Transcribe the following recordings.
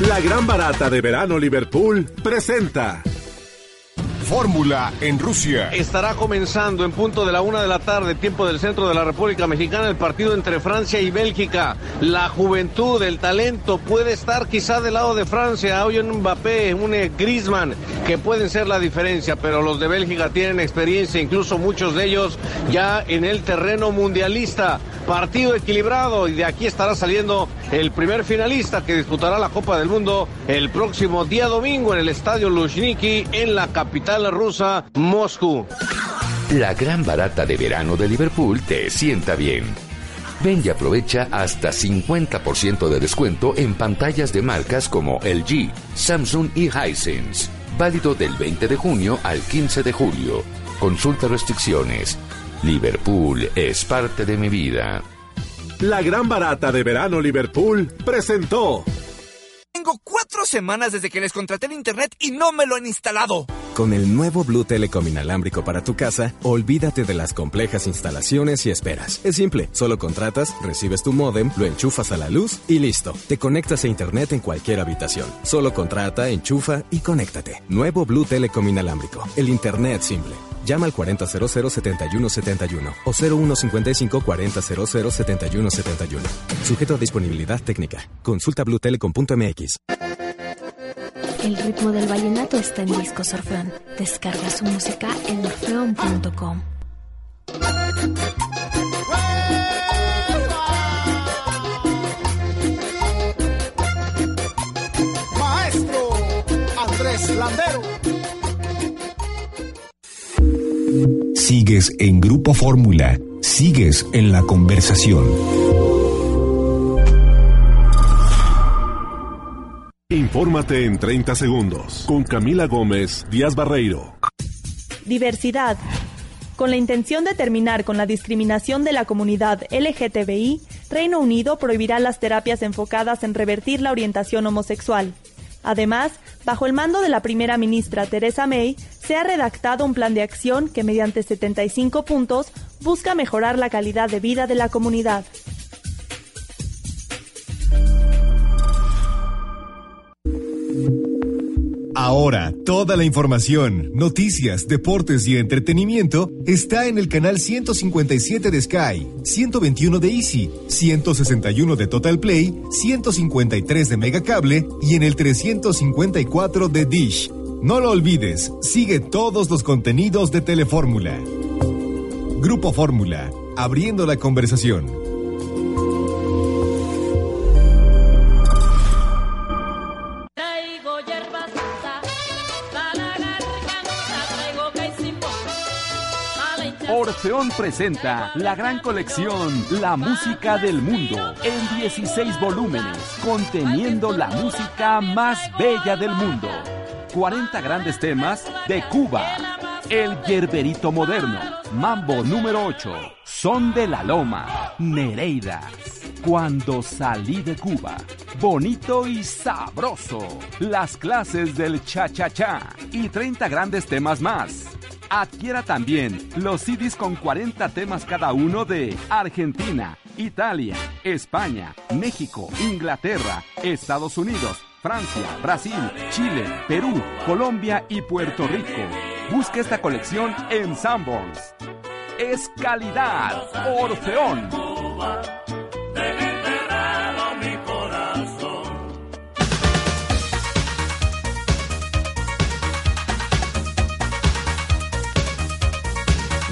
La gran barata de verano Liverpool presenta Fórmula en Rusia. Estará comenzando en punto de la una de la tarde, tiempo del centro de la República Mexicana, el partido entre Francia y Bélgica. La juventud, el talento puede estar quizá del lado de Francia. Hoy un Mbappé, un Griezmann, que pueden ser la diferencia, pero los de Bélgica tienen experiencia, incluso muchos de ellos ya en el terreno mundialista. Partido equilibrado y de aquí estará saliendo el primer finalista que disputará la Copa del Mundo el próximo día domingo en el Estadio Luzhniki en la capital rusa, Moscú. La gran barata de verano de Liverpool te sienta bien. Ven y aprovecha hasta 50% de descuento en pantallas de marcas como LG, Samsung y Hisense. Válido del 20 de junio al 15 de julio. Consulta restricciones. Liverpool es parte de mi vida. La gran barata de verano Liverpool presentó. Tengo cuatro semanas desde que les contraté el internet y no me lo han instalado. Con el nuevo Blue Telecom inalámbrico para tu casa, olvídate de las complejas instalaciones y esperas. Es simple, solo contratas, recibes tu modem, lo enchufas a la luz y listo. Te conectas a internet en cualquier habitación. Solo contrata, enchufa y conéctate. Nuevo Blue Telecom inalámbrico. El internet simple. Llama al 4000-7171 o 0155-4000-7171. Sujeto a disponibilidad técnica. Consulta bluetelecom.mx. El ritmo del vallenato está en Discos Orfeón. Descarga su música en orfeón.com. Sigues en Grupo Fórmula. Sigues en la conversación. Infórmate en 30 segundos con Camila Gómez Díaz Barreiro. Diversidad. Con la intención de terminar con la discriminación de la comunidad LGTBI, Reino Unido prohibirá las terapias enfocadas en revertir la orientación homosexual. Además, bajo el mando de la primera ministra Theresa May, se ha redactado un plan de acción que mediante 75 puntos busca mejorar la calidad de vida de la comunidad. Ahora, toda la información, noticias, deportes y entretenimiento está en el canal 157 de Sky, 121 de Easy, 161 de Total Play, 153 de Megacable y en el 354 de Dish. No lo olvides, sigue todos los contenidos de Telefórmula. Grupo Fórmula, abriendo la conversación. Presenta la gran colección La Música del Mundo en 16 volúmenes, conteniendo la música más bella del mundo. 40 grandes temas de Cuba. El Yerberito Moderno, Mambo número 8, Son de la Loma, Nereida. Cuando salí de Cuba, bonito y sabroso. Las clases del cha-cha-cha y 30 grandes temas más. Adquiera también los CDs con 40 temas cada uno de Argentina, Italia, España, México, Inglaterra, Estados Unidos, Francia, Brasil, Chile, Perú, Colombia y Puerto Rico. Busque esta colección en Sanborns. Es calidad, Orfeón.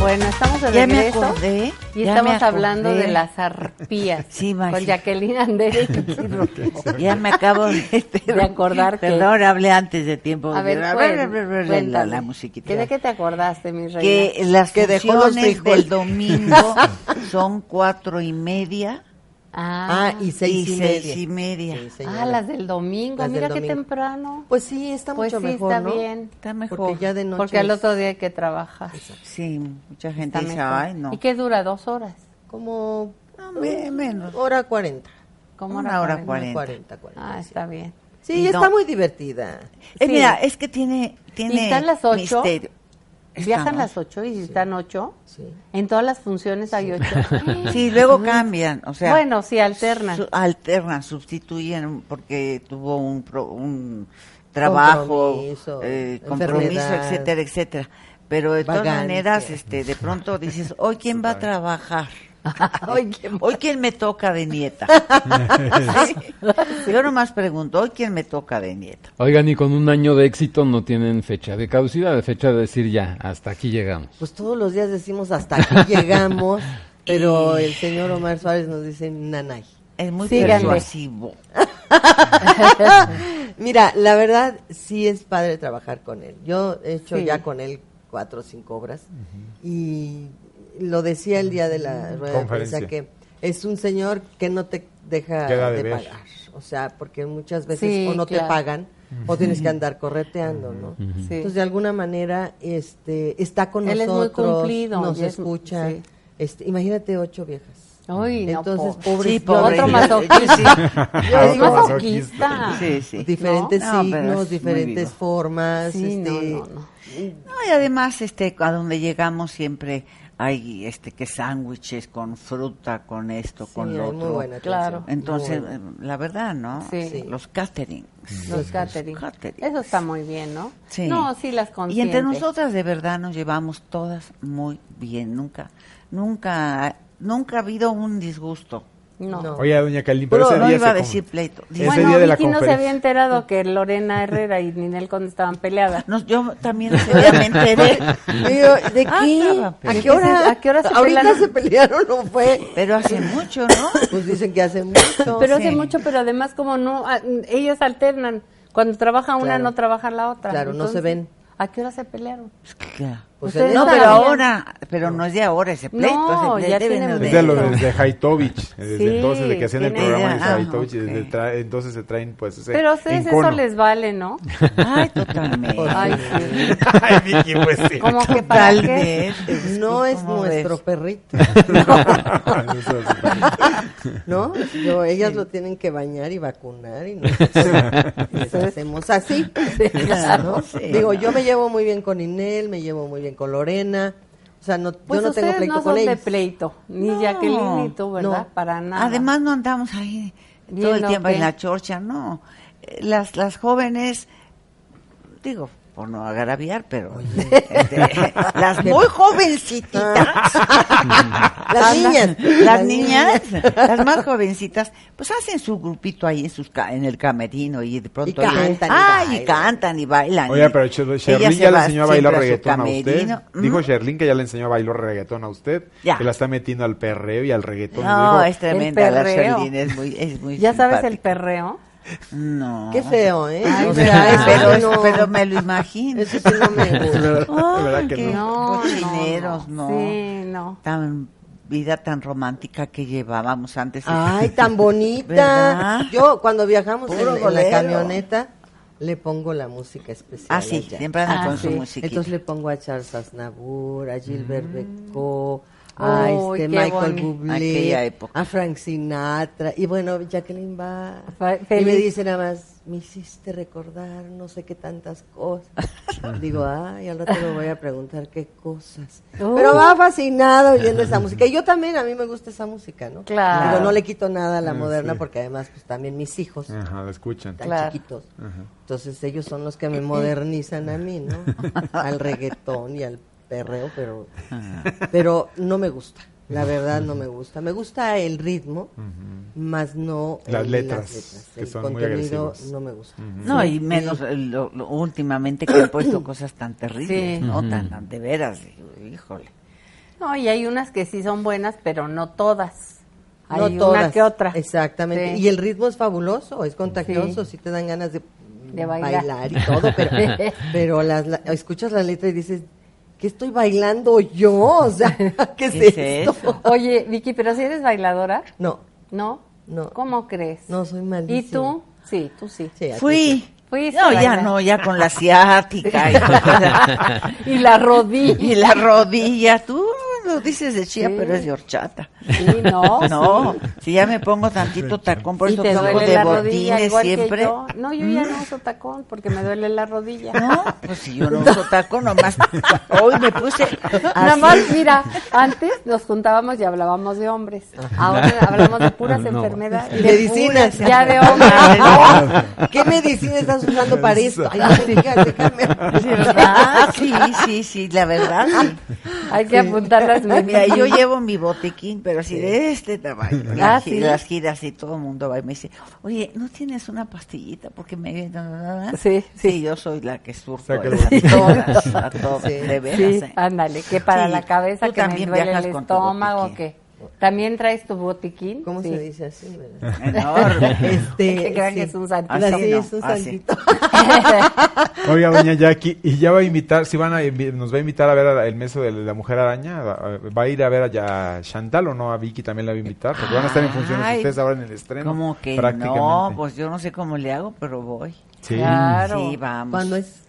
Bueno, estamos de Ya me acordé, y ya estamos me hablando de las arpías Sí, con. Jacqueline Andere y. Ya me acabo de, De acordar que- Perdón, hablé antes de tiempo. A ver, cuen- la, cuéntame. la musiquita. ¿Que ¿De qué te acordaste, mi reina? que las Que dejó los funciones del domingo son cuatro y media Ah, y seis y, seis media. y media. Sí. Ah, las del domingo. Las Mira del qué domingo. temprano. Pues sí, está Pues mucho sí, mejor, está ¿no? bien. Está mejor. Porque ya de noche Porque al es otro día hay que trabajar. Sí, mucha gente Está dice, mejor. ay, no. ¿Y qué dura? ¿Dos horas? como me- menos. hora cuarenta. ¿Cómo Una hora cuarenta. 40, 40. Ah, está bien. Sí, Y está no- muy divertida. Eh, Sí. Mira, es que tiene, tiene ¿Y están las ocho? misterio. ¿Viajan las ocho y están ocho? En todas las funciones hay ocho. Sí, luego cambian, o sea. Bueno, sí, alternan. su- alternan, sustituyen porque tuvo un, pro- un trabajo, Compromiso, eh, compromiso, etcétera, etcétera. Pero de todas maneras, este, de pronto dices, hoy quién va a trabajar. Hoy quién Hoy quién me toca de nieta. Yo nomás pregunto, hoy quién me toca de nieta. Oigan, y con un año de éxito no tienen fecha de caducidad, de fecha de decir ya, hasta aquí llegamos. Pues todos los días decimos hasta aquí llegamos, pero el señor Omar Suárez nos dice nanay. Es muy persuasivo. Mira, la verdad sí es padre trabajar con él. Yo he hecho Sí. ya con él cuatro o cinco obras y lo decía el día de la rueda de prensa que es un señor que no te deja Queda de pagar. O sea, porque muchas veces Sí, o no te pagan o tienes que andar correteando, ¿no? Sí. Entonces, de alguna manera, este, está con Él es muy nosotros, cumplido, nos es- escucha. sí. Este, imagínate ocho viejas. No, Entonces, po- pobre, Sí, pobre. Otro masoquista. Sí, sí. diferentes No, signos, diferentes formas. Sí, no, este, no, no. No, y además, este, a donde llegamos siempre hay, este, que sándwiches con fruta, con esto, Sí, con lo muy otro. buena Claro. Entonces, muy la verdad, ¿no? Sí. Los catering. Los catering. catering. Eso está muy bien, ¿no? Sí. No, sí las Y consiente. entre nosotras de verdad nos llevamos todas muy bien. Nunca, nunca, nunca ha habido un disgusto. No. No. Oye, doña Kalim, pero ese no día iba a se decir pleito. Ese bueno, día de la no se había enterado que Lorena Herrera y Ninel Conde estaban peleadas. No, yo también ese día me enteré. Digo, ¿De Ah, qué? ¿A qué hora? ¿A qué hora se Ahorita pelearon? se pelearon, no fue. Pero hace mucho, ¿no? Pues dicen que hace mucho. Pero Sí. hace mucho, pero además como no, ah, ellos alternan. Cuando trabaja una, Claro. no trabaja la otra. Claro, no se ven. ¿A qué hora se pelearon? Claro. Pues No, pero ahora, pero no es de ahora ese pleito. No, ese pleito ya de- Es de lo Pleito. desde Haitovich, desde Sí, entonces de que hacían el programa de Ah, Haitovich, ok. desde tra- entonces se traen pues ese Pero a ustedes eso les vale, ¿no? Ay, totalmente. Ay, sí. Ay, Vicky, pues sí. Como que para Tal qué? vez. No es ¿Cómo nuestro ves? perrito. ¿No? Yo, ellas lo tienen que bañar y vacunar y nosotros les hacemos así. ¿no? Sí. Digo, yo me llevo muy bien con Inel, me llevo muy bien con Lorena. O sea, no, Pues yo no tengo pleito no con son de ellos. pleito, ni No. Jacqueline ni tú, ¿verdad? No. Para nada. Además no andamos ahí todo el Viendo tiempo qué. en la chorcha, no. Eh, Las, las jóvenes, digo, por no agraviar, pero este, las muy jovencitas, Las niñas. las Las niñas, las más jovencitas, pues hacen su grupito ahí en sus ca- en el camerino y de pronto Y cantan y ay, y bailan. cantan y bailan. Oye, pero Sherlyn ya le enseñó a bailar reggaetón a usted. camerino. Dijo ¿Mm? Sherlyn que ya le enseñó a bailar reggaetón a usted. Ya. Que la está metiendo al perreo y al reggaetón. No, Dijo, es tremenda la perreo. Sherlyn, es muy, es muy ¿Ya sabes el simpática. perreo? No. Qué feo, ¿eh? Ay, O pero, sea, eso pero, no- pero me lo imagino. Eso sí no me gusta. De verdad, que qué no. cochineros, no. Sí, no. Tan vida tan romántica que llevábamos antes. Ay, tan bonita. ¿Verdad? Yo cuando viajamos en, en la camioneta le pongo la música especial. Ah, sí, allá. siempre andan Ah, con su sí. musiquita. Entonces le pongo a Charles Aznavour, a Gilbert Mm. Becot, a este Michael. Bublé, a Frank Sinatra. Y bueno, Jacqueline va y me dice nada más, me hiciste recordar no sé qué tantas cosas. Digo, ay, al rato me voy a preguntar qué cosas. Uh. Pero va fascinado oyendo esa música. Y yo también, a mí me gusta esa música, ¿no? Claro. Digo, no le quito nada a la Ah, moderna sí. porque además, pues también mis hijos Ajá, lo escuchan. tan Claro. chiquitos. Ajá. Entonces ellos son los que me modernizan a mí, ¿no? al reggaetón y al perreo, pero, pero no me gusta. La verdad no me gusta. Me gusta el ritmo, más no Las el- letras, que El son muy contenido agresivas. no me gusta. No, y menos lo- lo- últimamente que han puesto cosas tan terribles, Sí. ¿no? Tan, tan de veras, híjole. No, y hay unas que sí son buenas, pero no todas. Hay no una todas. que otra. Exactamente. Sí. Y el ritmo es fabuloso, es contagioso, sí, te dan ganas de, De bailar. y todo, pero, pero las, la- escuchas la letra y dices, ¿qué estoy bailando yo? O sea, ¿qué es, ¿Qué es esto? eso? Oye, Vicky, pero si eres bailadora, No, ¿no? No. ¿Cómo crees? No, soy ¿Y malísima. tú? Sí, tú sí. Fui. Fuiste No, ya no, ya con la ciática. Y, Y la rodilla. y la rodilla. Tú lo dices de chía, Sí. pero es de horchata. Sí, no, No, sí. si ya me pongo tantito tacón, por ¿Y eso te salgo duele de la rodilla botines igual siempre. yo? No, yo ya no uso tacón porque me duele la rodilla. No, pues si yo no uso tacón, nomás. Hoy me puse. Nada más, mira, antes nos juntábamos y hablábamos de hombres. Ahora hablamos de puras No. enfermedades. Y medicinas. puras- Ya de hombres. Ah, ¿Qué medicina estás usando para esto? Ay, no me digas, déjame. Sí, ¿verdad? Sí, sí, sí, la verdad. sí. Hay que apuntar las Mira, yo llevo mi botequín, pero así de este tamaño. Ah, Las, ¿sí? las giras y todo el mundo va y me dice, oye, ¿no tienes una pastillita? Porque me... Sí, Sí, yo soy la que surto a todas, a todas, Sí. de veras. Sí, ¿eh? ándale, que para Sí, la cabeza que me también duele el estómago, botiquín. que ¿También traes tu botiquín? ¿Cómo Sí. se dice así? verdad? Enorme. Este, Que crean que es un santito. Así Sí, no, es un así. santito. Oiga, doña Jackie, y ya va a invitar, si van a nos va a invitar a ver a- el meso de la mujer araña, ¿va a ir a ver a, a Chantal o no? A Vicky también la va a invitar, porque van a estar en funciones Ay, ustedes ahora en el estreno. Como que prácticamente. no, pues yo no sé cómo le hago, pero voy. Sí. Claro. Sí, vamos. ¿Cuándo es?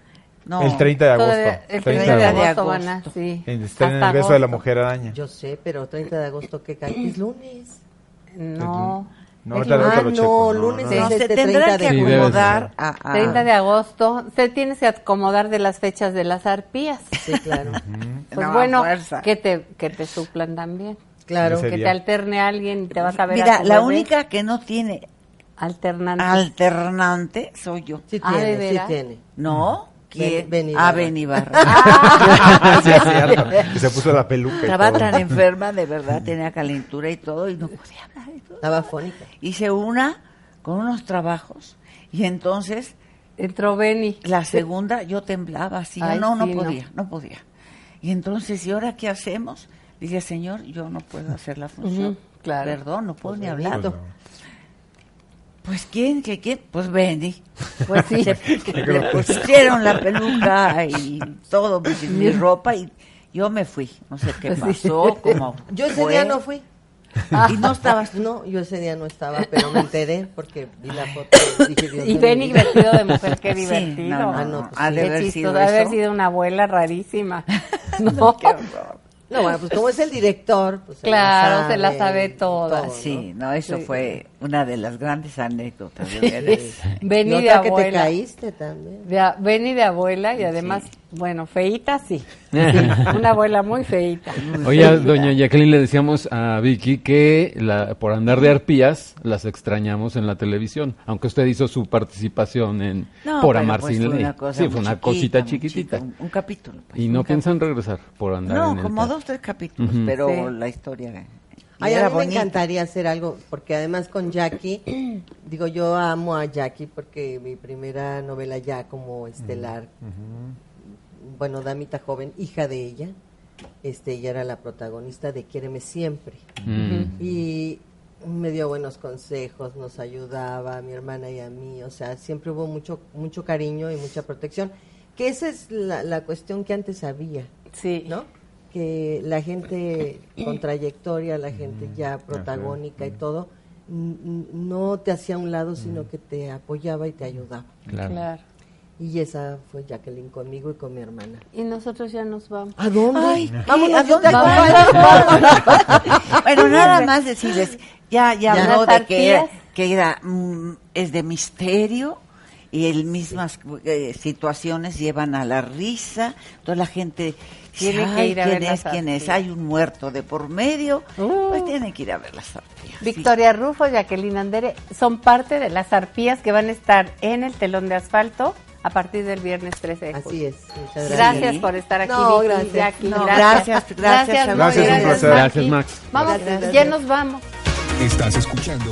No, El 30 de agosto. Todavía- el 30 30 de de agosto, agosto. van a, sí. En- Está en el beso de la agosto. mujer araña. Yo sé, pero 30 de agosto que cae es lunes. No. No, Ah, lo no, checo. lunes no, es se este tendrá 30 que de Sí, debe acomodar a, a- 30 de agosto. Se tienes que acomodar de las fechas de las arpías. Sí, claro. Pues No, a bueno, fuerza. que te, que te suplan también. Claro. Que te alterne alguien y te vas a ver a Mira, tu la bebé. única que no tiene alternante. alternante soy yo. Sí Ah, ¿de tiene, sí tiene. ¿No? ¿Quién? Benny Ah, Ibarra. Benny Ibarra. Ah, sí, es cierto. Y se puso la peluca. y Estaba todo. tan enferma, de verdad, tenía calentura y todo, y no podía hablar. y todo. Estaba fónica. Hice una con unos trabajos, y entonces Entró Benny. la segunda yo temblaba así, yo Ay, no, no sí, no. podía, no. podía. Y entonces, ¿y ahora qué hacemos? Dije, señor, yo no puedo hacer la función. Claro. Perdón, no puedo ni hablar. Benito. Pues quién, que quién, pues Benny. Pues sí. Le pusieron la peluca y todo, pues, y mi ropa y yo me fui. No sé qué Pues pasó, cómo Yo ese fue. día no fui. Y no estabas No, yo ese día no estaba, pero me enteré porque vi la foto y dije, Dios Y de Benny vestido de mujer, qué Sí, divertido. no, no, no, no, pues ha de haber sido de haber sido una abuela rarísima. No, Qué horror. No, bueno, pues como es el director, pues se Claro, la se la sabe toda. todo, Sí, no, eso Sí. fue una de las grandes anécdotas de. Y Benny de otra que te abuela. caíste también. De a- Benny de abuela y además, bueno, feíta sí. Sí, Una abuela muy feíta. Oye, doña Jacqueline, le decíamos a Vicky que la, por andar de arpías las extrañamos en la televisión, aunque usted hizo su participación en No, Por Amar pues, sin ley. sí, fue una chiquita, cosita chiquitita. un, un capítulo. pues, Y no piensan regresar por andar No, en el como teatro. Dos, tres capítulos, pero Sí. la historia Ay, era a mí me encantaría hacer algo, porque además con Jackie, digo, yo amo a Jackie porque mi primera novela ya como estelar, bueno, Damita Joven, hija de ella, este, ella era la protagonista de Quiéreme Siempre. Mm. Y me dio buenos consejos, nos ayudaba a mi hermana y a mí, o sea, siempre hubo mucho, mucho cariño y mucha protección, que esa es la, la cuestión que antes había, Sí. ¿no? Que la gente con trayectoria, la gente ya protagónica y todo, no te hacía a un lado, sino que te apoyaba y te ayudaba. Claro. Claro. Y esa fue Jacqueline conmigo y con mi hermana. Y nosotros ya nos vamos. ¿A dónde? Ay, Vámonos, ¿a dónde acompaño. Bueno, nada más decirles, ya, ya Ya. habló de que que era, mm, es de misterio y el mismas eh, situaciones llevan a la risa, toda la gente Tiene que "Ay, ir a ¿quién ver es? las ¿Quién es? arpías". Hay un muerto de por medio, Uh. pues tienen que ir a ver las arpías. sí. Victoria Rufo, Jacqueline Andere son parte de las arpías que van a estar en el telón de asfalto a partir del viernes 13 de julio. Así es. Muchas Gracias, gracias. por estar aquí, No, gracias. Jackie, No, gracias. gracias, gracias, Gracias, un placer. Gracias, Max. Vamos, Gracias. ya nos vamos. Estás escuchando